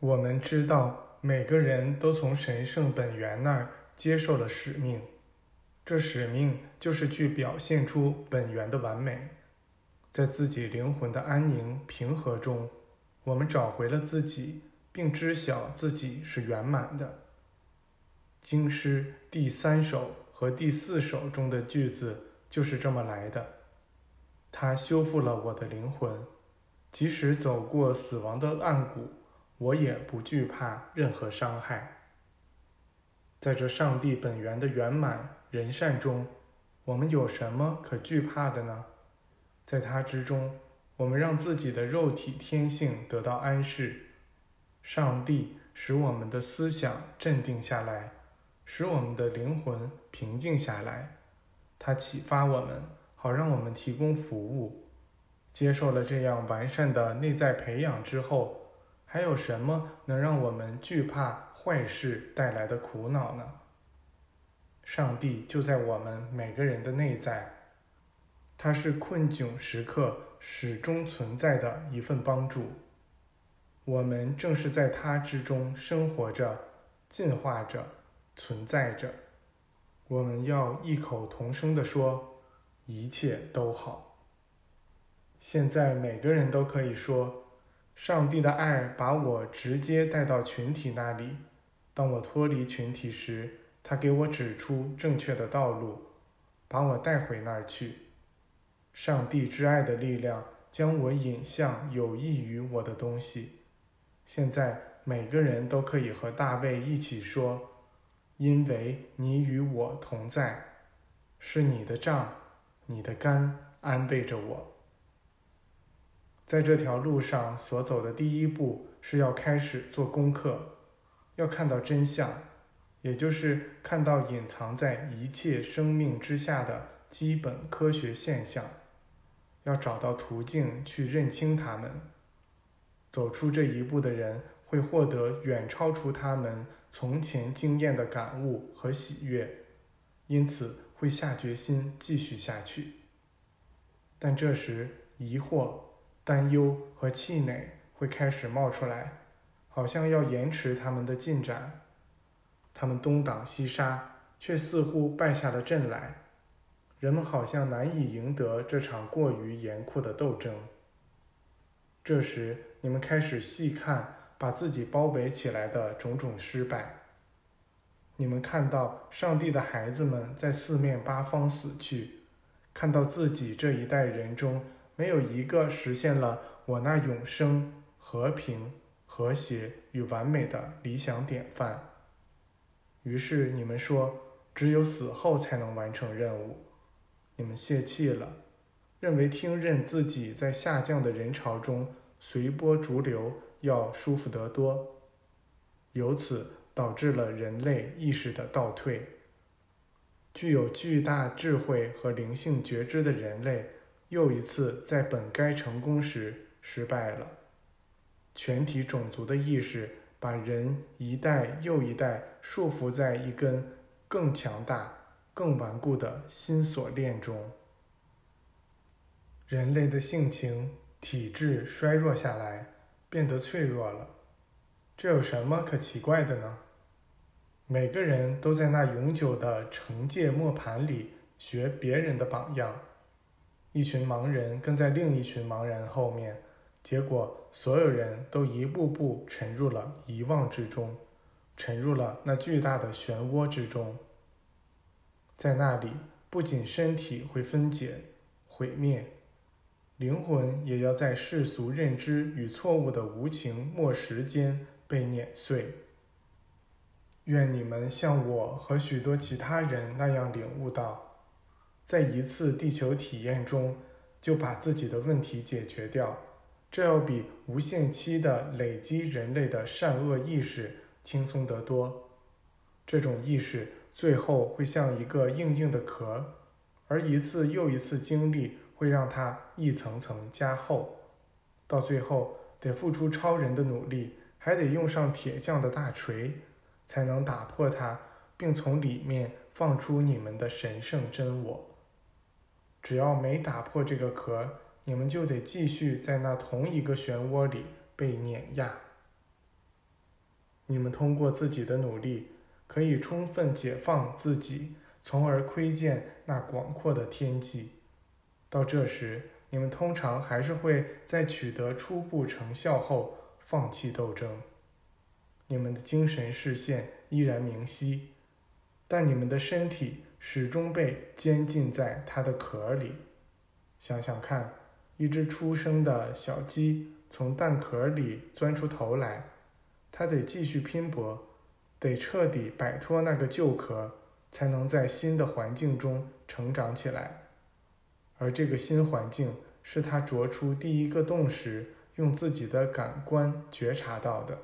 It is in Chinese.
我们知道，每个人都从神圣本源那儿接受了使命，这使命就是去表现出本源的完美，在自己灵魂的安宁平和中，我们找回了自己，并知晓自己是圆满的。经诗第三首和第四首中的句子就是这么来的。它修复了我的灵魂，即使走过死亡的暗谷，我也不惧怕任何伤害。在这上帝本源的圆满仁善中，我们有什么可惧怕的呢？在它之中，我们让自己的肉体天性得到安适。上帝使我们的思想镇定下来，使我们的灵魂平静下来。他启发我们。好让我们提供服务。接受了这样完善的内在培养之后，还有什么能让我们惧怕坏事带来的苦恼呢？上帝就在我们每个人的内在，他是困窘时刻始终存在的一份帮助。我们正是在他之中生活着、进化着、存在着。我们要异口同声地说。一切都好。现在每个人都可以说，上帝的爱把我直接带到群体那里。当我脱离群体时，他给我指出正确的道路，把我带回那儿去。上帝之爱的力量将我引向有益于我的东西。现在每个人都可以和大卫一起说：“因为你与我同在，是你的杖。”你的肝安慰着我，在这条路上所走的第一步是要开始做功课，要看到真相，也就是看到隐藏在一切生命之下的基本科学现象，要找到途径去认清它们。走出这一步的人会获得远超出他们从前经验的感悟和喜悦，因此。会下决心继续下去，但这时疑惑、担忧和气馁会开始冒出来，好像要延迟他们的进展。他们东挡西杀，却似乎败下了阵来。人们好像难以赢得这场过于严酷的斗争。这时，你们开始细看把自己包围起来的种种失败。你们看到上帝的孩子们在四面八方死去，看到自己这一代人中没有一个实现了我那永生、和平、和谐与完美的理想典范。于是你们说，只有死后才能完成任务。你们泄气了，认为听任自己在下降的人潮中随波逐流要舒服得多。由此。导致了人类意识的倒退。具有巨大智慧和灵性觉知的人类，又一次在本该成功时失败了。全体种族的意识把人一代又一代束缚在一根更强大、更顽固的新锁链中。人类的性情、体质衰弱下来，变得脆弱了。这有什么可奇怪的呢？每个人都在那永久的惩戒磨盘里学别人的榜样，一群盲人跟在另一群盲人后面，结果所有人都一步步沉入了遗忘之中，沉入了那巨大的漩涡之中。在那里，不仅身体会分解、毁灭，灵魂也要在世俗认知与错误的无情末时间被碾碎。愿你们像我和许多其他人那样领悟到，在一次地球体验中就把自己的问题解决掉，这要比无限期的累积人类的善恶意识轻松得多。这种意识最后会像一个硬硬的壳，而一次又一次经历会让它一层层加厚，到最后得付出超人的努力，还得用上铁匠的大锤。才能打破它，并从里面放出你们的神圣真我。只要没打破这个壳，你们就得继续在那同一个漩涡里被碾压。你们通过自己的努力，可以充分解放自己，从而窥见那广阔的天际。到这时，你们通常还是会在取得初步成效后放弃斗争。你们的精神视线依然明晰，但你们的身体始终被监禁在它的壳里。想想看，一只出生的小鸡从蛋壳里钻出头来，它得继续拼搏，得彻底摆脱那个旧壳，才能在新的环境中成长起来。而这个新环境是它啄出第一个洞时用自己的感官觉察到的。